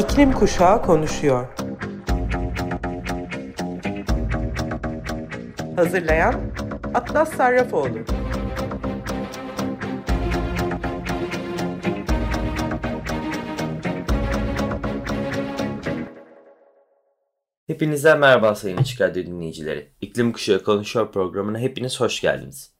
İklim Kuşağı konuşuyor. Hazırlayan Atlas Sarrafoğlu. Hepinize merhaba sayın Açık dinleyicileri. İklim Kuşağı Konuşuyor programına hepiniz hoş geldiniz.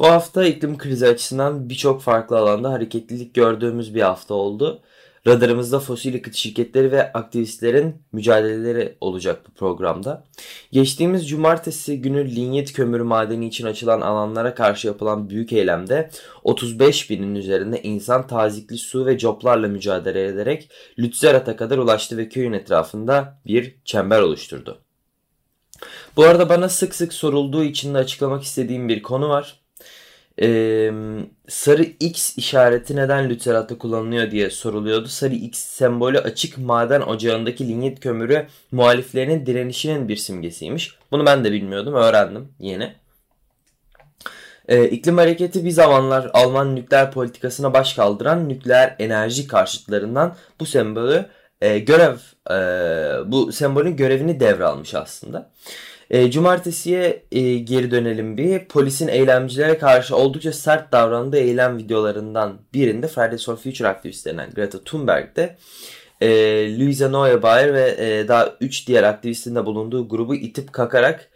Bu hafta iklim krizi açısından birçok farklı alanda hareketlilik gördüğümüz bir hafta oldu. Radarımızda fosil yakıt şirketleri ve aktivistlerin mücadeleleri olacak bu programda. Geçtiğimiz cumartesi günü linyet kömürü madeni için açılan alanlara karşı yapılan büyük eylemde 35 binin üzerinde insan tazikli su ve coplarla mücadele ederek Lützerat'a kadar ulaştı ve köyün etrafında bir çember oluşturdu. Bu arada bana sık sık sorulduğu için de açıklamak istediğim bir konu var. Ee, sarı X işareti neden lüteratta kullanılıyor diye soruluyordu. Sarı X sembolü açık maden ocağındaki linyit kömürü muhaliflerinin direnişinin bir simgesiymiş. Bunu ben de bilmiyordum öğrendim yeni. Ee, iklim hareketi bir zamanlar Alman nükleer politikasına baş kaldıran nükleer enerji karşıtlarından bu sembolü e, görev e, bu sembolün görevini devralmış aslında. E, cumartesiye e, geri dönelim bir. Polisin eylemcilere karşı oldukça sert davrandığı eylem videolarından birinde Fridays for Future aktivistlerinden Greta Thunberg de e, Luisa Neubauer ve e, daha 3 diğer aktivistin de bulunduğu grubu itip kakarak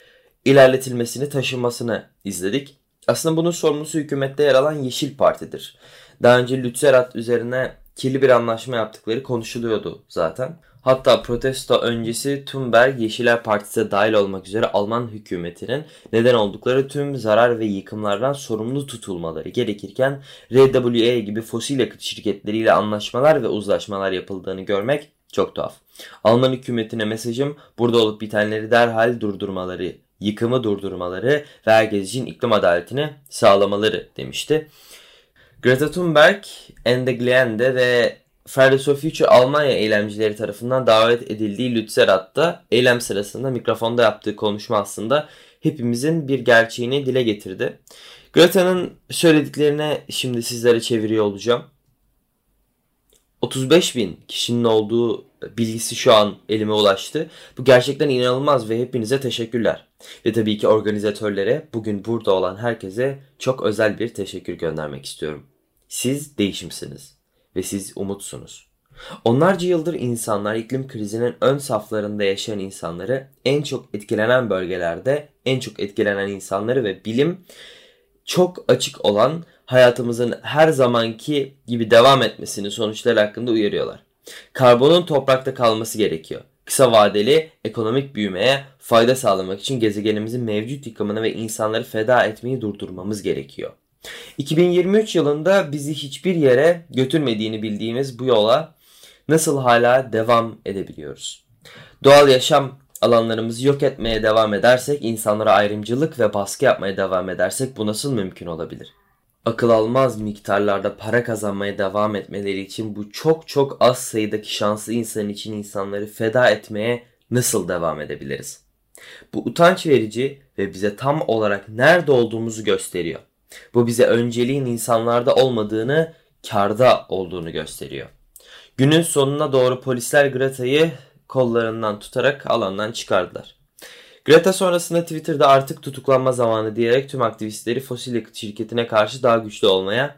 ilerletilmesini, taşınmasını izledik. Aslında bunun sorumlusu hükümette yer alan Yeşil Parti'dir. Daha önce Lützerat üzerine kirli bir anlaşma yaptıkları konuşuluyordu zaten. Hatta protesto öncesi Thunberg Yeşiller Partisi'ne dahil olmak üzere Alman hükümetinin neden oldukları tüm zarar ve yıkımlardan sorumlu tutulmaları gerekirken RWE gibi fosil yakıt şirketleriyle anlaşmalar ve uzlaşmalar yapıldığını görmek çok tuhaf. Alman hükümetine mesajım burada olup bitenleri derhal durdurmaları, yıkımı durdurmaları ve herkes için iklim adaletini sağlamaları demişti. Greta Thunberg, Ende Glende ve Fridays for Future Almanya eylemcileri tarafından davet edildiği Lützerath'ta eylem sırasında mikrofonda yaptığı konuşma aslında hepimizin bir gerçeğini dile getirdi. Greta'nın söylediklerine şimdi sizlere çeviriyor olacağım. 35 bin kişinin olduğu bilgisi şu an elime ulaştı. Bu gerçekten inanılmaz ve hepinize teşekkürler. Ve tabii ki organizatörlere, bugün burada olan herkese çok özel bir teşekkür göndermek istiyorum. Siz değişimsiniz ve siz umutsunuz. Onlarca yıldır insanlar iklim krizinin ön saflarında yaşayan insanları, en çok etkilenen bölgelerde en çok etkilenen insanları ve bilim çok açık olan hayatımızın her zamanki gibi devam etmesini sonuçları hakkında uyarıyorlar. Karbonun toprakta kalması gerekiyor. Kısa vadeli ekonomik büyümeye fayda sağlamak için gezegenimizin mevcut yıkımını ve insanları feda etmeyi durdurmamız gerekiyor. 2023 yılında bizi hiçbir yere götürmediğini bildiğimiz bu yola nasıl hala devam edebiliyoruz? Doğal yaşam alanlarımızı yok etmeye devam edersek, insanlara ayrımcılık ve baskı yapmaya devam edersek bu nasıl mümkün olabilir? Akıl almaz miktarlarda para kazanmaya devam etmeleri için bu çok çok az sayıdaki şanslı insan için insanları feda etmeye nasıl devam edebiliriz? Bu utanç verici ve bize tam olarak nerede olduğumuzu gösteriyor. Bu bize önceliğin insanlarda olmadığını, karda olduğunu gösteriyor. Günün sonuna doğru polisler Greta'yı kollarından tutarak alandan çıkardılar. Greta sonrasında Twitter'da artık tutuklanma zamanı diyerek tüm aktivistleri fosil yakıt şirketine karşı daha güçlü olmaya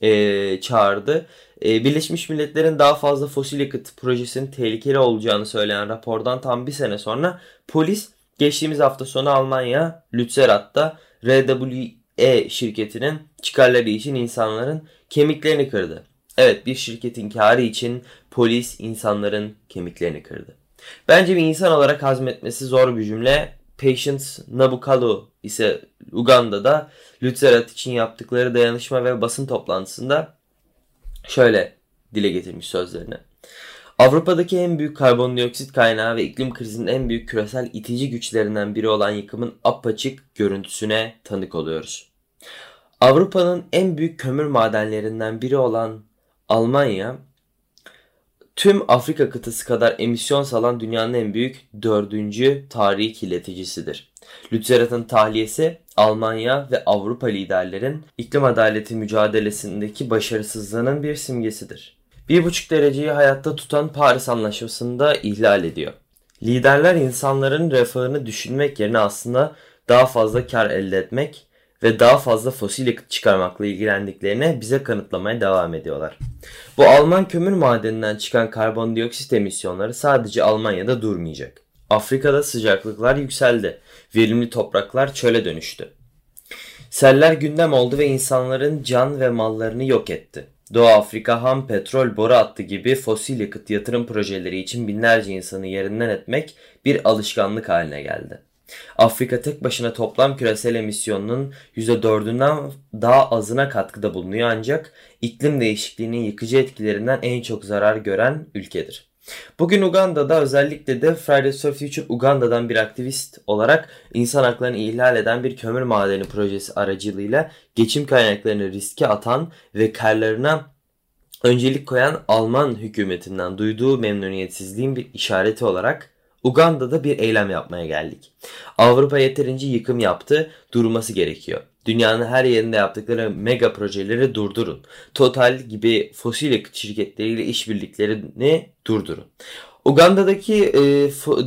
e, çağırdı. E, Birleşmiş Milletler'in daha fazla fosil yakıt projesinin tehlikeli olacağını söyleyen rapordan tam bir sene sonra polis geçtiğimiz hafta sonu Almanya Lützerath'ta RWE şirketinin çıkarları için insanların kemiklerini kırdı. Evet bir şirketin karı için polis insanların kemiklerini kırdı. Bence bir insan olarak hazmetmesi zor bir cümle. Patience Nabukalu ise Uganda'da Lützerat için yaptıkları dayanışma ve basın toplantısında şöyle dile getirmiş sözlerini. Avrupa'daki en büyük karbondioksit kaynağı ve iklim krizinin en büyük küresel itici güçlerinden biri olan yıkımın apaçık görüntüsüne tanık oluyoruz. Avrupa'nın en büyük kömür madenlerinden biri olan Almanya, tüm Afrika kıtası kadar emisyon salan dünyanın en büyük dördüncü tarihi kirleticisidir. Lützerat'ın tahliyesi Almanya ve Avrupa liderlerin iklim adaleti mücadelesindeki başarısızlığının bir simgesidir. 1,5 dereceyi hayatta tutan Paris Anlaşması'nı da ihlal ediyor. Liderler insanların refahını düşünmek yerine aslında daha fazla kar elde etmek ve daha fazla fosil yakıt çıkarmakla ilgilendiklerini bize kanıtlamaya devam ediyorlar. Bu Alman kömür madeninden çıkan karbondioksit emisyonları sadece Almanya'da durmayacak. Afrika'da sıcaklıklar yükseldi. Verimli topraklar çöle dönüştü. Seller gündem oldu ve insanların can ve mallarını yok etti. Doğu Afrika ham petrol boru hattı gibi fosil yakıt yatırım projeleri için binlerce insanı yerinden etmek bir alışkanlık haline geldi. Afrika tek başına toplam küresel emisyonunun %4'ünden daha azına katkıda bulunuyor ancak iklim değişikliğinin yıkıcı etkilerinden en çok zarar gören ülkedir. Bugün Uganda'da özellikle de Fridays for Future Uganda'dan bir aktivist olarak insan haklarını ihlal eden bir kömür madeni projesi aracılığıyla geçim kaynaklarını riske atan ve karlarına öncelik koyan Alman hükümetinden duyduğu memnuniyetsizliğin bir işareti olarak Uganda'da bir eylem yapmaya geldik. Avrupa yeterince yıkım yaptı, durması gerekiyor. Dünyanın her yerinde yaptıkları mega projeleri durdurun. Total gibi fosil yakıt şirketleriyle işbirliklerini durdurun. Uganda'daki e,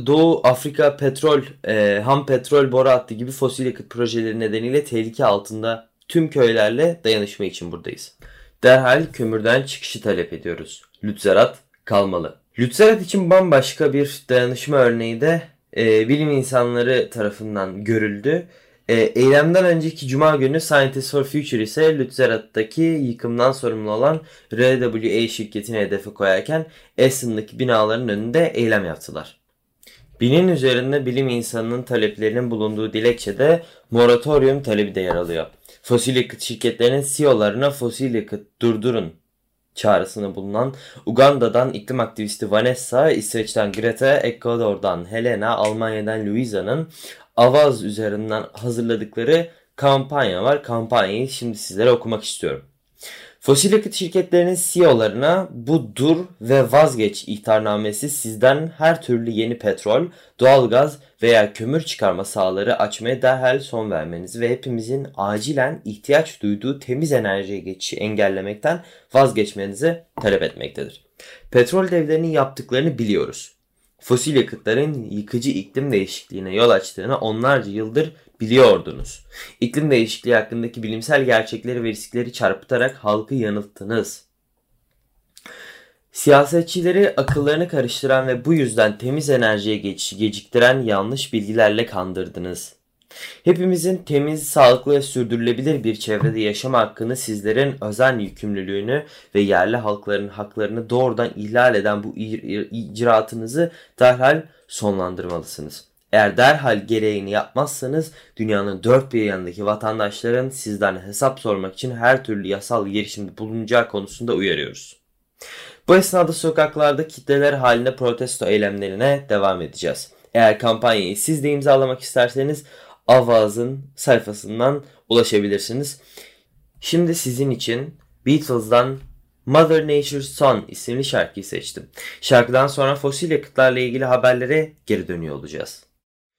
Doğu Afrika petrol, e, ham petrol boru hattı gibi fosil yakıt projeleri nedeniyle tehlike altında tüm köylerle dayanışma için buradayız. Derhal kömürden çıkışı talep ediyoruz. Lützerat kalmalı. Lützerat için bambaşka bir dayanışma örneği de e, bilim insanları tarafından görüldü. E, eylemden önceki cuma günü Scientists for Future ise Lützerat'taki yıkımdan sorumlu olan RWA şirketini hedefe koyarken Esen'daki binaların önünde eylem yaptılar. Binin üzerinde bilim insanının taleplerinin bulunduğu dilekçede moratorium talebi de yer alıyor. Fosil yakıt şirketlerinin CEO'larına fosil yakıt durdurun çağrısını bulunan Uganda'dan iklim aktivisti Vanessa, İsveç'ten Greta, Ekvador'dan Helena, Almanya'dan Luisa'nın Avaz üzerinden hazırladıkları kampanya var. Kampanyayı şimdi sizlere okumak istiyorum. Fosil yakıt şirketlerinin CEO'larına bu dur ve vazgeç ihtarnamesi sizden her türlü yeni petrol, doğalgaz veya kömür çıkarma sahaları açmaya derhal son vermenizi ve hepimizin acilen ihtiyaç duyduğu temiz enerjiye geçişi engellemekten vazgeçmenizi talep etmektedir. Petrol devlerinin yaptıklarını biliyoruz. Fosil yakıtların yıkıcı iklim değişikliğine yol açtığını onlarca yıldır biliyordunuz. İklim değişikliği hakkındaki bilimsel gerçekleri ve riskleri çarpıtarak halkı yanılttınız. Siyasetçileri akıllarını karıştıran ve bu yüzden temiz enerjiye geçişi geciktiren yanlış bilgilerle kandırdınız. Hepimizin temiz, sağlıklı ve sürdürülebilir bir çevrede yaşama hakkını sizlerin özen yükümlülüğünü ve yerli halkların haklarını doğrudan ihlal eden bu icraatınızı derhal sonlandırmalısınız. Eğer derhal gereğini yapmazsanız dünyanın dört bir yanındaki vatandaşların sizden hesap sormak için her türlü yasal girişimde bulunacağı konusunda uyarıyoruz. Bu esnada sokaklarda kitleler halinde protesto eylemlerine devam edeceğiz. Eğer kampanyayı siz de imzalamak isterseniz Avaz'ın sayfasından ulaşabilirsiniz. Şimdi sizin için Beatles'dan Mother Nature's Son isimli şarkıyı seçtim. Şarkıdan sonra fosil yakıtlarla ilgili haberlere geri dönüyor olacağız.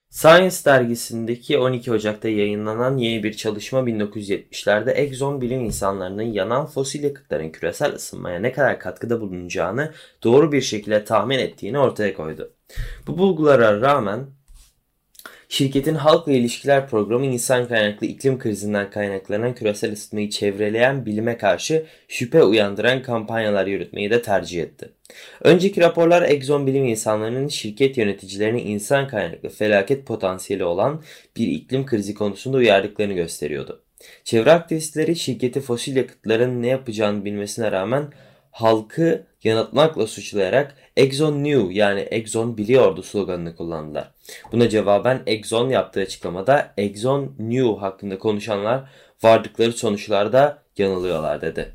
Science dergisindeki 12 Ocak'ta yayınlanan yeni bir çalışma 1970'lerde Exxon bilim insanlarının yanan fosil yakıtların küresel ısınmaya ne kadar katkıda bulunacağını doğru bir şekilde tahmin ettiğini ortaya koydu. Bu bulgulara rağmen Şirketin halkla ilişkiler programı insan kaynaklı iklim krizinden kaynaklanan küresel ısıtmayı çevreleyen bilime karşı şüphe uyandıran kampanyalar yürütmeyi de tercih etti. Önceki raporlar Exxon bilim insanlarının şirket yöneticilerini insan kaynaklı felaket potansiyeli olan bir iklim krizi konusunda uyardıklarını gösteriyordu. Çevre aktivistleri şirketi fosil yakıtların ne yapacağını bilmesine rağmen halkı yanıltmakla suçlayarak Exxon knew yani Exxon biliyordu sloganını kullandılar. Buna cevaben Exxon yaptığı açıklamada Exxon knew hakkında konuşanlar vardıkları sonuçlarda yanılıyorlar dedi.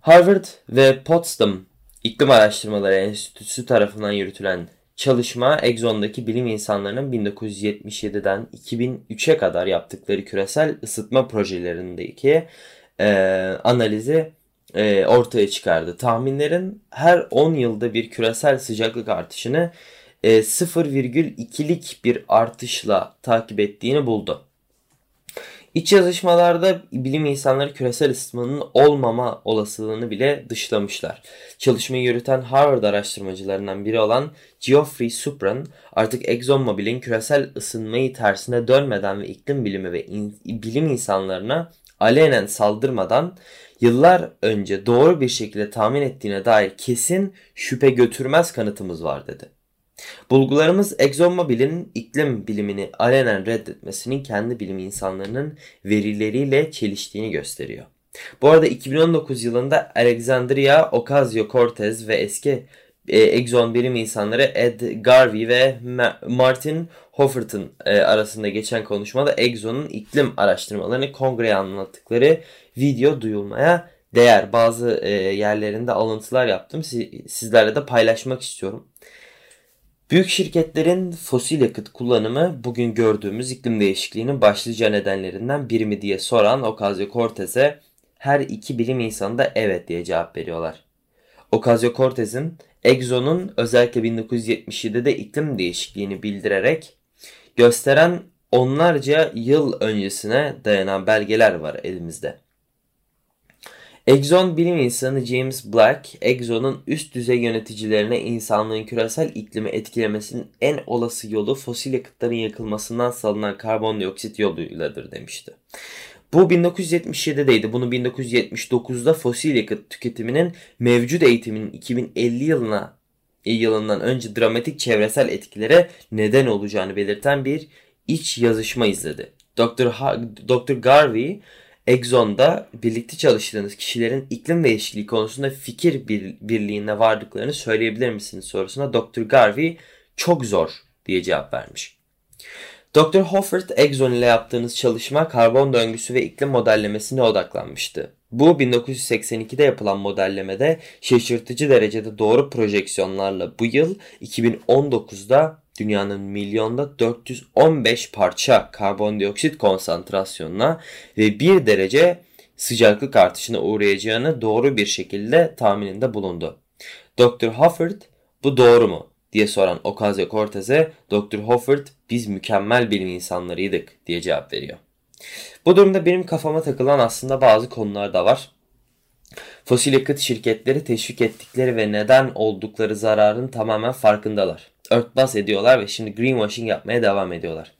Harvard ve Potsdam İklim Araştırmaları Enstitüsü tarafından yürütülen çalışma Exxon'daki bilim insanlarının 1977'den 2003'e kadar yaptıkları küresel ısıtma projelerindeki e, analizi e, ortaya çıkardı. Tahminlerin her 10 yılda bir küresel sıcaklık artışını e, 0,2'lik bir artışla takip ettiğini buldu. İç yazışmalarda bilim insanları küresel ısınmanın olmama olasılığını bile dışlamışlar. Çalışmayı yürüten Harvard araştırmacılarından biri olan Geoffrey Supran artık ExxonMobil'in küresel ısınmayı tersine dönmeden ve iklim bilimi ve in, bilim insanlarına alenen saldırmadan yıllar önce doğru bir şekilde tahmin ettiğine dair kesin şüphe götürmez kanıtımız var dedi. Bulgularımız ExxonMobil'in iklim bilimini alenen reddetmesinin kendi bilim insanlarının verileriyle çeliştiğini gösteriyor. Bu arada 2019 yılında Alexandria Ocasio-Cortez ve eski e, Exxon bilim insanları Ed Garvey ve Martin Hoffert'ın e, arasında geçen konuşmada Exxon'un iklim araştırmalarını kongreye anlattıkları video duyulmaya değer. Bazı e, yerlerinde alıntılar yaptım. Sizlerle de paylaşmak istiyorum. Büyük şirketlerin fosil yakıt kullanımı bugün gördüğümüz iklim değişikliğinin başlıca nedenlerinden biri mi diye soran Ocasio-Cortez'e her iki bilim insanı da evet diye cevap veriyorlar. Ocasio-Cortez'in Exxon'un özellikle 1977'de iklim değişikliğini bildirerek gösteren onlarca yıl öncesine dayanan belgeler var elimizde. Exxon bilim insanı James Black, Exxon'un üst düzey yöneticilerine insanlığın küresel iklimi etkilemesinin en olası yolu fosil yakıtların yakılmasından salınan karbondioksit yoluyladır demişti. Bu 1977'deydi. Bunu 1979'da fosil yakıt tüketiminin mevcut eğitimin 2050 yılına yılından önce dramatik çevresel etkilere neden olacağını belirten bir iç yazışma izledi. Dr. Ha Dr. Garvey Exxon'da birlikte çalıştığınız kişilerin iklim değişikliği konusunda fikir bir, birliğine vardıklarını söyleyebilir misiniz sorusuna Dr. Garvey çok zor diye cevap vermiş. Dr. Hoffert Exxon ile yaptığınız çalışma karbon döngüsü ve iklim modellemesine odaklanmıştı. Bu 1982'de yapılan modellemede şaşırtıcı derecede doğru projeksiyonlarla bu yıl 2019'da dünyanın milyonda 415 parça karbondioksit konsantrasyonuna ve 1 derece sıcaklık artışına uğrayacağını doğru bir şekilde tahmininde bulundu. Dr. Hoffert bu doğru mu diye soran Ocasio-Cortez'e Dr. Hoffert biz mükemmel bilim insanlarıydık diye cevap veriyor. Bu durumda benim kafama takılan aslında bazı konular da var. Fosil yakıt şirketleri teşvik ettikleri ve neden oldukları zararın tamamen farkındalar örtbas ediyorlar ve şimdi greenwashing yapmaya devam ediyorlar.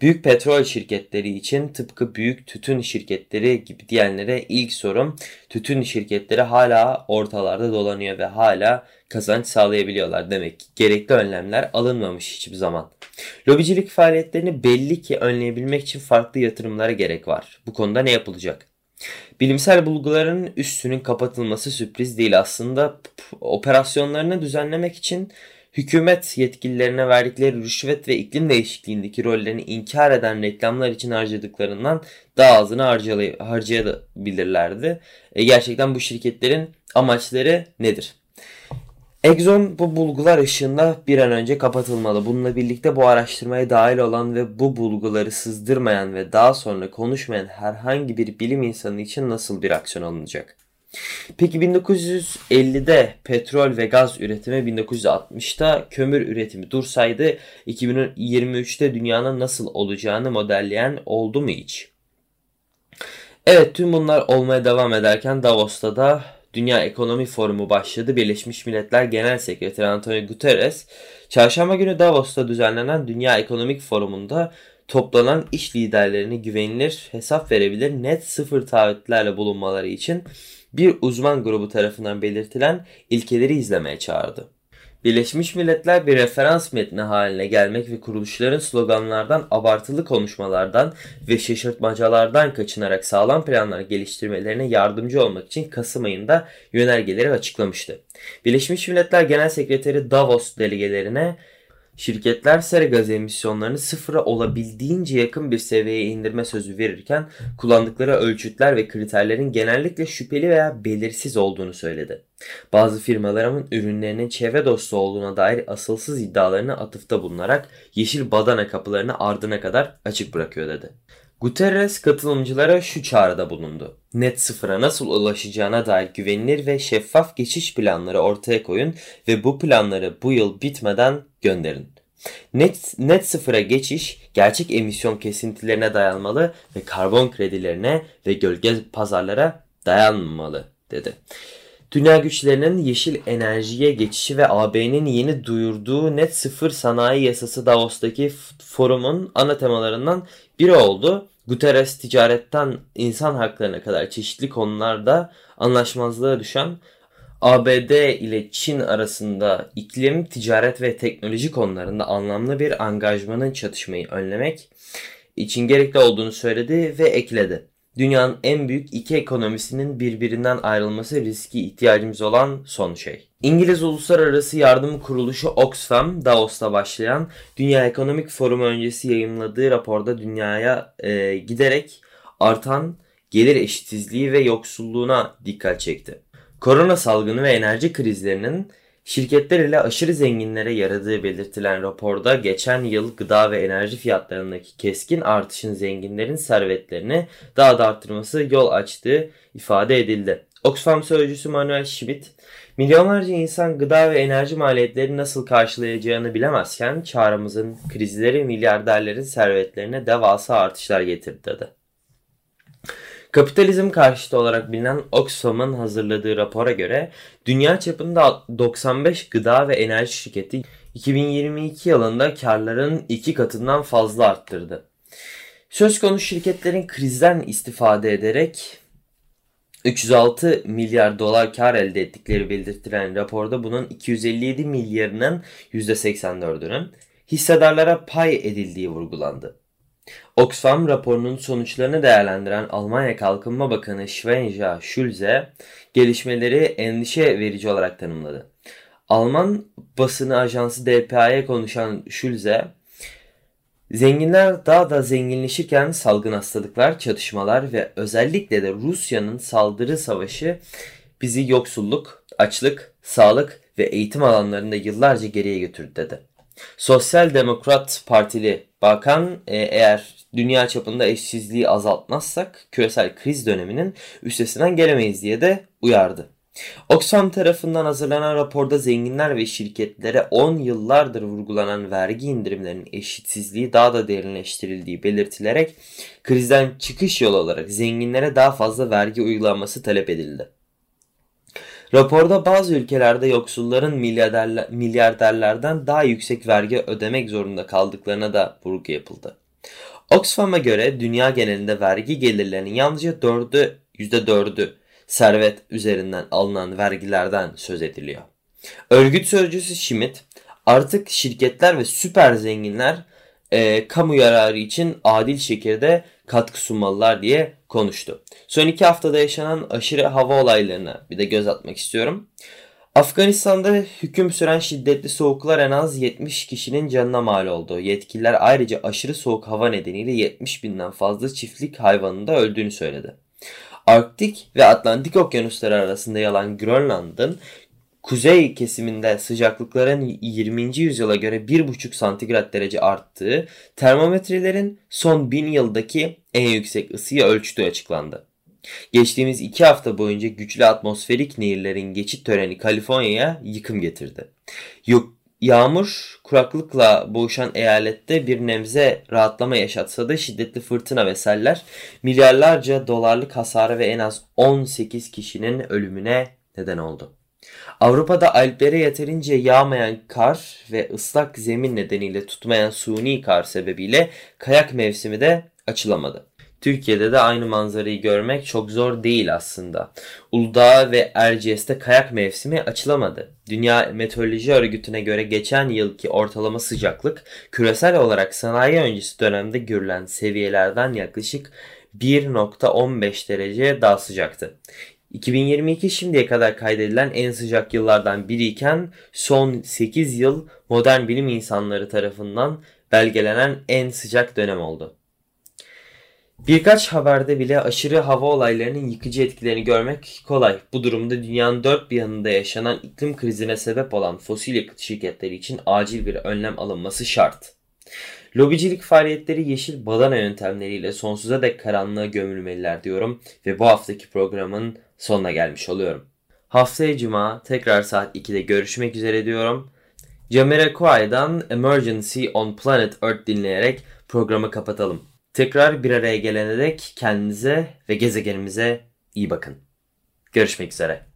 Büyük petrol şirketleri için tıpkı büyük tütün şirketleri gibi diyenlere ilk sorum tütün şirketleri hala ortalarda dolanıyor ve hala kazanç sağlayabiliyorlar demek ki gerekli önlemler alınmamış hiçbir zaman. Lobicilik faaliyetlerini belli ki önleyebilmek için farklı yatırımlara gerek var. Bu konuda ne yapılacak? Bilimsel bulguların üstünün kapatılması sürpriz değil aslında operasyonlarını düzenlemek için hükümet yetkililerine verdikleri rüşvet ve iklim değişikliğindeki rollerini inkar eden reklamlar için harcadıklarından daha azını harcayabilirlerdi. E, gerçekten bu şirketlerin amaçları nedir? Exxon bu bulgular ışığında bir an önce kapatılmalı. Bununla birlikte bu araştırmaya dahil olan ve bu bulguları sızdırmayan ve daha sonra konuşmayan herhangi bir bilim insanı için nasıl bir aksiyon alınacak? Peki 1950'de petrol ve gaz üretimi 1960'da kömür üretimi dursaydı 2023'te dünyanın nasıl olacağını modelleyen oldu mu hiç? Evet tüm bunlar olmaya devam ederken Davos'ta da Dünya Ekonomi Forumu başladı. Birleşmiş Milletler Genel Sekreteri Antonio Guterres, çarşamba günü Davos'ta düzenlenen Dünya Ekonomik Forumu'nda toplanan iş liderlerini güvenilir, hesap verebilir, net sıfır taahhütlerle bulunmaları için bir uzman grubu tarafından belirtilen ilkeleri izlemeye çağırdı. Birleşmiş Milletler bir referans metni haline gelmek ve kuruluşların sloganlardan, abartılı konuşmalardan ve şaşırtmacalardan kaçınarak sağlam planlar geliştirmelerine yardımcı olmak için Kasım ayında yönergeleri açıklamıştı. Birleşmiş Milletler Genel Sekreteri Davos delegelerine Şirketler sera gaz emisyonlarını sıfıra olabildiğince yakın bir seviyeye indirme sözü verirken kullandıkları ölçütler ve kriterlerin genellikle şüpheli veya belirsiz olduğunu söyledi. Bazı firmaların ürünlerinin çevre dostu olduğuna dair asılsız iddialarını atıfta bulunarak yeşil badana kapılarını ardına kadar açık bırakıyor dedi. Guterres katılımcılara şu çağrıda bulundu. Net sıfıra nasıl ulaşacağına dair güvenilir ve şeffaf geçiş planları ortaya koyun ve bu planları bu yıl bitmeden gönderin. Net, net sıfıra geçiş gerçek emisyon kesintilerine dayanmalı ve karbon kredilerine ve gölge pazarlara dayanmalı dedi. Dünya güçlerinin yeşil enerjiye geçişi ve AB'nin yeni duyurduğu net sıfır sanayi yasası Davos'taki forumun ana temalarından biri oldu. Guterres ticaretten insan haklarına kadar çeşitli konularda anlaşmazlığa düşen ABD ile Çin arasında iklim, ticaret ve teknoloji konularında anlamlı bir angajmanın çatışmayı önlemek için gerekli olduğunu söyledi ve ekledi. Dünyanın en büyük iki ekonomisinin birbirinden ayrılması riski ihtiyacımız olan son şey. İngiliz Uluslararası Yardım Kuruluşu Oxfam, Davos'ta başlayan Dünya Ekonomik Forumu öncesi yayınladığı raporda dünyaya e, giderek artan gelir eşitsizliği ve yoksulluğuna dikkat çekti. Korona salgını ve enerji krizlerinin şirketler ile aşırı zenginlere yaradığı belirtilen raporda geçen yıl gıda ve enerji fiyatlarındaki keskin artışın zenginlerin servetlerini daha da arttırması yol açtığı ifade edildi. Oxfam sözcüsü Manuel Schmidt, milyonlarca insan gıda ve enerji maliyetleri nasıl karşılayacağını bilemezken çağrımızın krizleri milyarderlerin servetlerine devasa artışlar getirdi dedi. Kapitalizm karşıtı olarak bilinen Oxfam'ın hazırladığı rapora göre dünya çapında 95 gıda ve enerji şirketi 2022 yılında karların iki katından fazla arttırdı. Söz konusu şirketlerin krizden istifade ederek 306 milyar dolar kar elde ettikleri belirtilen raporda bunun 257 milyarının %84'ünün hissedarlara pay edildiği vurgulandı. Oxfam raporunun sonuçlarını değerlendiren Almanya Kalkınma Bakanı Svenja Schulze gelişmeleri endişe verici olarak tanımladı. Alman basını ajansı DPA'ya konuşan Schulze, Zenginler daha da zenginleşirken salgın hastalıklar, çatışmalar ve özellikle de Rusya'nın saldırı savaşı bizi yoksulluk, açlık, sağlık ve eğitim alanlarında yıllarca geriye götürdü dedi. Sosyal Demokrat Partili bakan e, eğer dünya çapında eşsizliği azaltmazsak küresel kriz döneminin üstesinden gelemeyiz diye de uyardı. Oxfam tarafından hazırlanan raporda zenginler ve şirketlere 10 yıllardır vurgulanan vergi indirimlerinin eşitsizliği daha da derinleştirildiği belirtilerek krizden çıkış yolu olarak zenginlere daha fazla vergi uygulanması talep edildi. Raporda bazı ülkelerde yoksulların milyarderler, milyarderlerden daha yüksek vergi ödemek zorunda kaldıklarına da vurgu yapıldı. Oxfam'a göre dünya genelinde vergi gelirlerinin yalnızca 4'ü %4'ü servet üzerinden alınan vergilerden söz ediliyor. Örgüt sözcüsü Schmidt artık şirketler ve süper zenginler e, kamu yararı için adil şekilde katkı sunmalılar diye konuştu. Son iki haftada yaşanan aşırı hava olaylarına bir de göz atmak istiyorum. Afganistan'da hüküm süren şiddetli soğuklar en az 70 kişinin canına mal oldu. Yetkililer ayrıca aşırı soğuk hava nedeniyle 70 binden fazla çiftlik hayvanın da öldüğünü söyledi. Arktik ve Atlantik okyanusları arasında yalan Grönland'ın kuzey kesiminde sıcaklıkların 20. yüzyıla göre 1,5 santigrat derece arttığı, termometrelerin son 1000 yıldaki en yüksek ısıyı ölçtüğü açıklandı. Geçtiğimiz iki hafta boyunca güçlü atmosferik nehirlerin geçit töreni Kaliforniya'ya yıkım getirdi. Yok, yağmur kuraklıkla boğuşan eyalette bir nemze rahatlama yaşatsa da şiddetli fırtına ve seller milyarlarca dolarlık hasara ve en az 18 kişinin ölümüne neden oldu. Avrupa'da Alplere yeterince yağmayan kar ve ıslak zemin nedeniyle tutmayan suni kar sebebiyle kayak mevsimi de açılamadı. Türkiye'de de aynı manzarayı görmek çok zor değil aslında. Uludağ ve Erciyes'te kayak mevsimi açılamadı. Dünya Meteoroloji Örgütü'ne göre geçen yılki ortalama sıcaklık küresel olarak sanayi öncesi dönemde görülen seviyelerden yaklaşık 1.15 derece daha sıcaktı. 2022 şimdiye kadar kaydedilen en sıcak yıllardan biriyken son 8 yıl modern bilim insanları tarafından belgelenen en sıcak dönem oldu. Birkaç haberde bile aşırı hava olaylarının yıkıcı etkilerini görmek kolay. Bu durumda dünyanın dört bir yanında yaşanan iklim krizine sebep olan fosil yakıt şirketleri için acil bir önlem alınması şart. Lobicilik faaliyetleri yeşil badana yöntemleriyle sonsuza dek karanlığa gömülmeliler diyorum ve bu haftaki programın sonuna gelmiş oluyorum. Haftaya cuma tekrar saat 2'de görüşmek üzere diyorum. Jamiroquai'dan Emergency on Planet Earth dinleyerek programı kapatalım. Tekrar bir araya gelene dek kendinize ve gezegenimize iyi bakın. Görüşmek üzere.